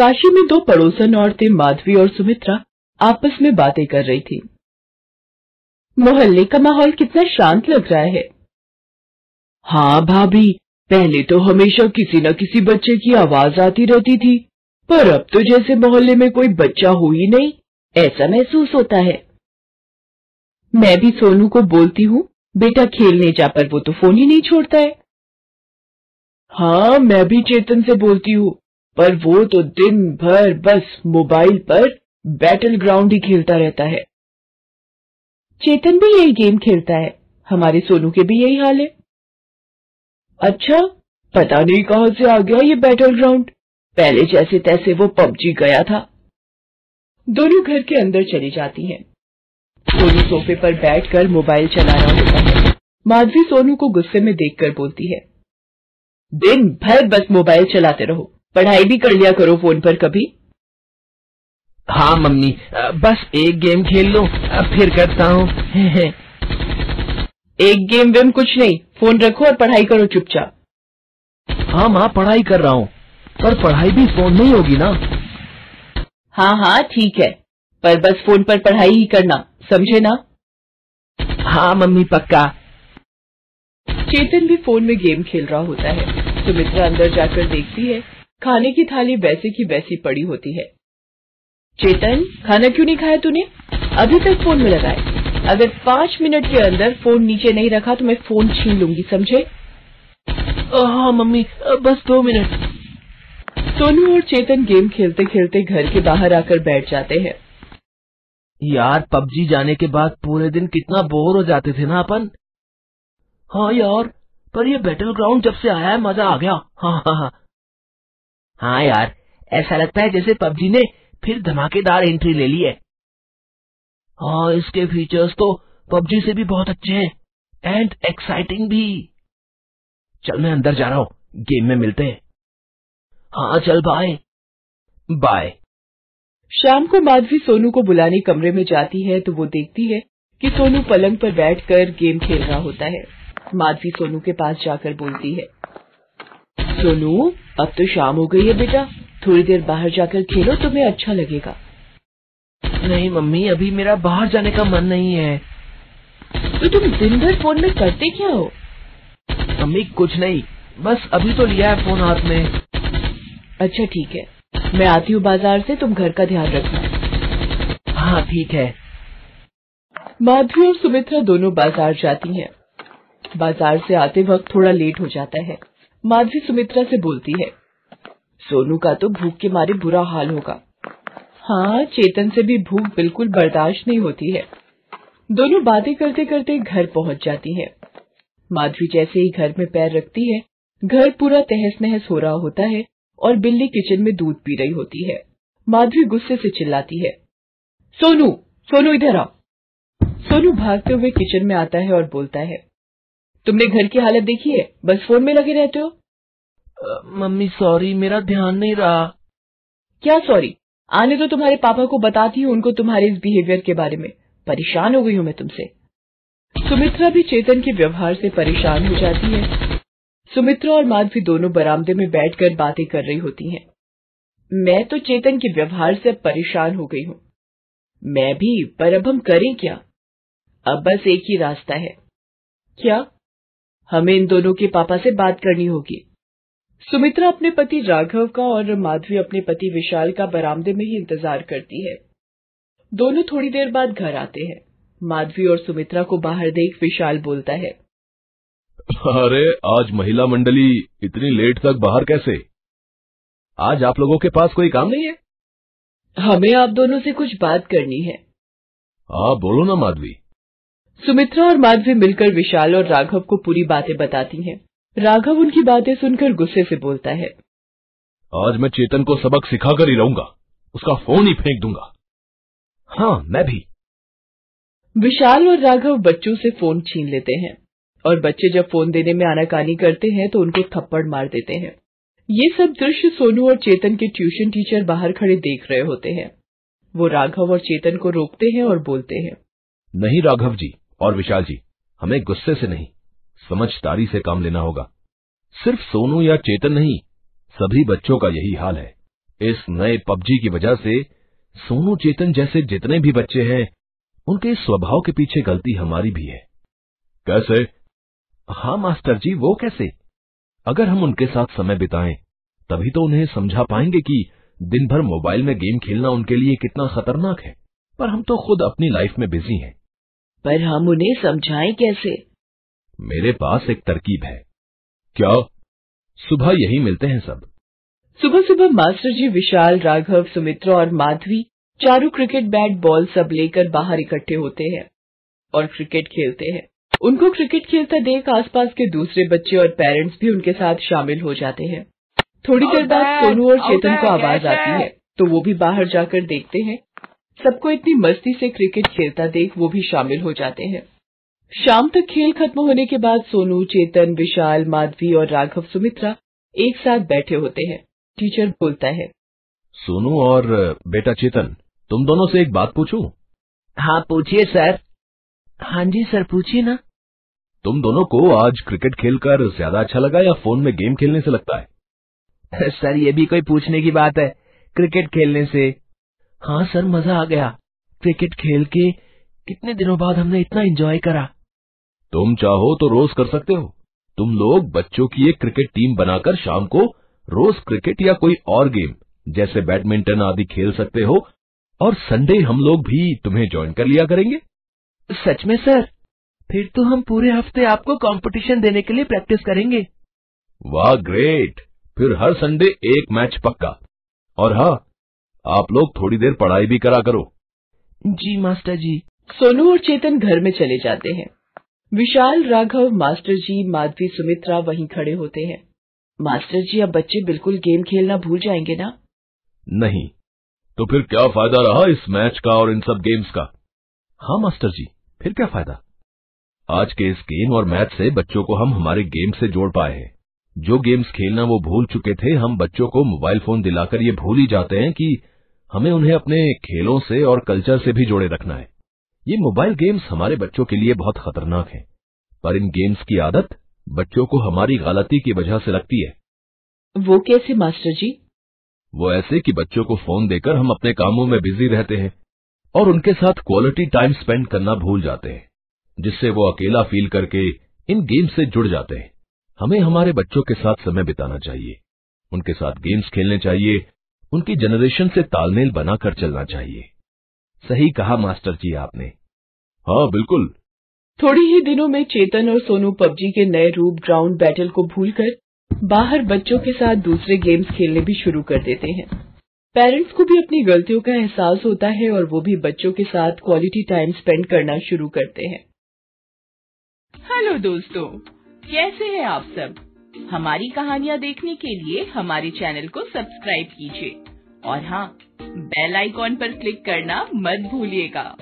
काशी में दो पड़ोसन, औरतें माधवी और सुमित्रा, आपस में बातें कर रही थी। मोहल्ले का माहौल कितना शांत लग रहा है। हाँ भाभी, पहले तो हमेशा किसी न किसी बच्चे की आवाज़ आती रहती थी, पर अब तो जैसे मोहल्ले में कोई बच्चा हो ही नहीं, ऐसा महसूस होता है। मैं भी सोनू को बोलती हूँ, बेटा खेलने जा, पर वो तो फ़ोन ही नहीं छोड़ता है। हाँ मैं भी चेतन से बोलती हूँ पर वो तो दिन भर बस मोबाइल पर बैटल ग्राउंड ही खेलता रहता है। चेतन भी यही गेम खेलता है। हमारे सोनू के भी यही हाल है। अच्छा पता नहीं कहाँ से आ गया ये बैटल ग्राउंड पहले जैसे तैसे वो पबजी गया था। दोनों घर के अंदर चली जाती हैं। सोनू सोफे पर बैठकर मोबाइल चला रहा होता है। माधवी सोनू को गुस्से में देखकर बोलती है, दिन भर बस मोबाइल चलाते रहो। पढ़ाई भी कर लिया करो फ़ोन पर कभी। हाँ मम्मी बस एक गेम खेल लो फिर करता हूँ। एक गेम वेम कुछ नहीं फ़ोन रखो और पढ़ाई करो चुपचाप। हाँ माँ पढ़ाई कर रहा हूँ पर पढ़ाई भी फ़ोन नहीं होगी ना। हाँ हाँ ठीक है पर बस फ़ोन पर पढ़ाई ही करना समझे ना? हाँ मम्मी पक्का। चेतन भी फ़ोन में गेम खेल रहा होता है सुमित्रा अंदर जाकर देखती है खाने की थाली वैसे की वैसी पड़ी होती है। चेतन? खाना क्यों नहीं खाया तूने? अभी तक फ़ोन में लगा है। अगर पाँच मिनट के अंदर फ़ोन नीचे नहीं रखा तो मैं फ़ोन छीन लूँगी समझे? हाँ मम्मी बस दो मिनट। सोनू और चेतन गेम खेलते खेलते घर के बाहर आकर बैठ जाते हैं। यार पबजी जाने के बाद पूरे दिन कितना बोर हो जाते थे ना अपन। हाँ यार पर ये बैटल ग्राउंड जब से आया है मज़ा आ गया। हाँ हाँ हाँ। हाँ यार, ऐसा लगता है जैसे पबजी ने फिर धमाकेदार एंट्री ले ली है। हाँ इसके फीचर्स तो पबजी से भी बहुत अच्छे हैं एंड एक्साइटिंग भी। चल मैं अंदर जा रहा हूँ गेम में मिलते हैं। हाँ चल बाय बाय शाम को माधवी सोनू को बुलाने कमरे में जाती है तो वो देखती है कि सोनू पलंग पर बैठकर गेम खेल रहा होता है। माधवी सोनू के पास जाकर बोलती है सोनू अब तो शाम हो गई है बेटा। थोड़ी देर बाहर जाकर खेलो तुम्हें अच्छा लगेगा। नहीं मम्मी अभी मेरा बाहर जाने का मन नहीं है। तो तुम दिन भर फ़ोन में करते क्या हो? मम्मी कुछ नहीं। बस अभी तो लिया है फ़ोन हाथ में। अच्छा ठीक है। मैं आती हूँ बाज़ार से तुम घर का ध्यान रखना। हाँ ठीक है। माधवी और सुमित्रा दोनों बाज़ार जाती हैं। बाज़ार से आते वक्त थोड़ा लेट हो जाता है। माधवी सुमित्रा से बोलती है सोनू का तो भूख के मारे बुरा हाल होगा। हाँ चेतन से भी भूख बिल्कुल बर्दाश्त नहीं होती है। दोनों बातें करते करते घर पहुँच जाती हैं। माधवी जैसे ही घर में पैर रखती है घर पूरा तहस नहस हो रहा होता है और बिल्ली किचन में दूध पी रही होती है। माधवी गुस्से से चिल्लाती है सोनू सोनू इधर आ। सोनू भागते हुए किचन में आता है और बोलता है तुमने घर की हालत देखी है? बस फ़ोन में लगे रहते हो? मम्मी सॉरी मेरा ध्यान नहीं रहा। क्या सॉरी आने तो तुम्हारे पापा को बताती हूँ उनको तुम्हारे इस बिहेवियर के बारे में। परेशान हो गई हूँ मैं तुमसे। सुमित्रा भी चेतन के व्यवहार से परेशान हो जाती है। सुमित्रा और माधवी दोनों बरामदे में बैठकर बातें कर रही होती हैं। मैं तो चेतन के व्यवहार से परेशान हो गई हूँ। मैं भी पर अब हम करें क्या? अब बस एक ही रास्ता है। क्या? हमें इन दोनों के पापा से बात करनी होगी। सुमित्रा अपने पति राघव का और माधवी अपने पति विशाल का बरामदे में ही इंतज़ार करती है। दोनों थोड़ी देर बाद घर आते हैं। माधवी और सुमित्रा को बाहर देख विशाल बोलता है अरे आज महिला मंडली इतनी लेट तक बाहर कैसे? आज आप लोगों के पास कोई काम नहीं है? हमें आप दोनों से कुछ बात करनी है। हाँ बोलो ना माधवी। सुमित्रा और माधवी मिलकर विशाल और राघव को पूरी बातें बताती हैं। राघव उनकी बातें सुनकर गुस्से से बोलता है। आज मैं चेतन को सबक सिखा कर ही रहूँगा। उसका फ़ोन ही फेंक दूँगा। हाँ मैं भी। विशाल और राघव बच्चों से फ़ोन छीन लेते हैं और बच्चे जब फ़ोन देने में आनाकानी करते हैं तो उनको थप्पड़ मार देते हैं। ये सब दृश्य सोनू और चेतन के ट्यूशन टीचर बाहर खड़े देख रहे होते हैं। वो राघव और चेतन को रोकते हैं और बोलते हैं। नहीं राघव जी और विशाल जी, हमें गुस्से से नहीं, समझदारी से काम लेना होगा। सिर्फ़ सोनू या चेतन नहीं, सभी बच्चों का यही हाल है। इस नए पबजी की वजह से सोनू चेतन जैसे जितने भी बच्चे हैं, उनके स्वभाव के पीछे गलती हमारी भी है। कैसे? हाँ मास्टर जी, वो कैसे? अगर हम उनके साथ समय बिताएँ, तभी तो उन्हें समझा पाएँगे कि दिन भर मोबाइल में गेम खेलना उनके लिए कितना खतरनाक है। पर हम तो खुद अपनी लाइफ में बिज़ी हैं। पर हम उन्हें समझाएँ कैसे? मेरे पास एक तरकीब है। क्या? सुबह यही मिलते हैं सब। सुबह सुबह मास्टर जी विशाल राघव सुमित्रा और माधवी चारों क्रिकेट बैट बॉल सब लेकर बाहर इकट्ठे होते हैं और क्रिकेट खेलते हैं। उनको क्रिकेट खेलता देख आसपास के दूसरे बच्चे और पेरेंट्स भी उनके साथ शामिल हो जाते हैं। थोड़ी देर बाद सोनू और चेतन को आवाज़ आती है तो वो भी बाहर जाकर देखते हैं सबको इतनी मस्ती से क्रिकेट खेलता देख वो भी शामिल हो जाते हैं। शाम तक खेल खत्म होने के बाद सोनू चेतन विशाल माधवी और राघव सुमित्रा एक साथ बैठे होते हैं। टीचर बोलता है सोनू और बेटा चेतन तुम दोनों से एक बात पूछूँ? हाँ पूछिए सर। हाँ जी सर पूछिए ना। तुम दोनों को आज क्रिकेट खेलकर ज़्यादा अच्छा लगा या फ़ोन में गेम खेलने से लगता है? सर ये भी कोई पूछने की बात है। क्रिकेट खेलने से हाँ सर मज़ा आ गया। क्रिकेट खेल के कितने दिनों बाद हमने इतना एंजॉय करा। तुम चाहो तो रोज कर सकते हो। तुम लोग बच्चों की एक क्रिकेट टीम बनाकर शाम को रोज क्रिकेट या कोई और गेम जैसे बैडमिंटन आदि खेल सकते हो और संडे हम लोग भी तुम्हें ज्वाइन कर लिया करेंगे। सच में सर? फिर तो हम पूरे हफ़्ते आपको कंपटीशन देने के लिए प्रैक्टिस करेंगे। वाह ग्रेट फिर हर संडे एक मैच पक्का। और हाँ आप लोग थोड़ी देर पढ़ाई भी करा करो। जी मास्टर जी। सोनू और चेतन घर में चले जाते हैं। विशाल राघव मास्टर जी माधवी सुमित्रा वहीं खड़े होते हैं। मास्टर जी अब बच्चे बिल्कुल गेम खेलना भूल जाएँगे ना? नहीं। तो फिर क्या फ़ायदा रहा इस मैच का और इन सब गेम्स का? हाँ मास्टर जी फिर क्या फ़ायदा? आज के इस गेम और मैच से बच्चों को हम हमारे गेम से जोड़ पाए हैं। जो गेम्स खेलना वो भूल चुके थे हम बच्चों को मोबाइल फ़ोन दिलाकर ये भूल ही जाते हैं कि हमें उन्हें अपने खेलों से और कल्चर से भी जोड़े रखना है। ये मोबाइल गेम्स हमारे बच्चों के लिए बहुत खतरनाक हैं, पर इन गेम्स की आदत बच्चों को हमारी गलती की वजह से लगती है। वो कैसे मास्टर जी? वो ऐसे कि बच्चों को फ़ोन देकर हम अपने कामों में बिज़ी रहते हैं और उनके साथ क्वालिटी टाइम स्पेंड करना भूल जाते हैं जिससे वो अकेला फील करके इन गेम्स से जुड़ जाते हैं। हमें हमारे बच्चों के साथ समय बिताना चाहिए उनके साथ गेम्स खेलने चाहिए उनकी जनरेशन से तालमेल बनाकर चलना चाहिए। सही कहा मास्टर जी आपने। हाँ बिल्कुल। थोड़ी ही दिनों में चेतन और सोनू पबजी के नए रूप ग्राउंड बैटल को भूलकर बाहर बच्चों के साथ दूसरे गेम्स खेलने भी शुरू कर देते हैं। पेरेंट्स को भी अपनी गलतियों का एहसास होता है और वो भी बच्चों के साथ क्वालिटी टाइम स्पेंड करना शुरू करते हैं। हेलो दोस्तों कैसे हैं आप सब? हमारी कहानियाँ देखने के लिए हमारे चैनल को सब्सक्राइब कीजिए। और हाँ बेल आइकॉन पर क्लिक करना मत भूलिएगा।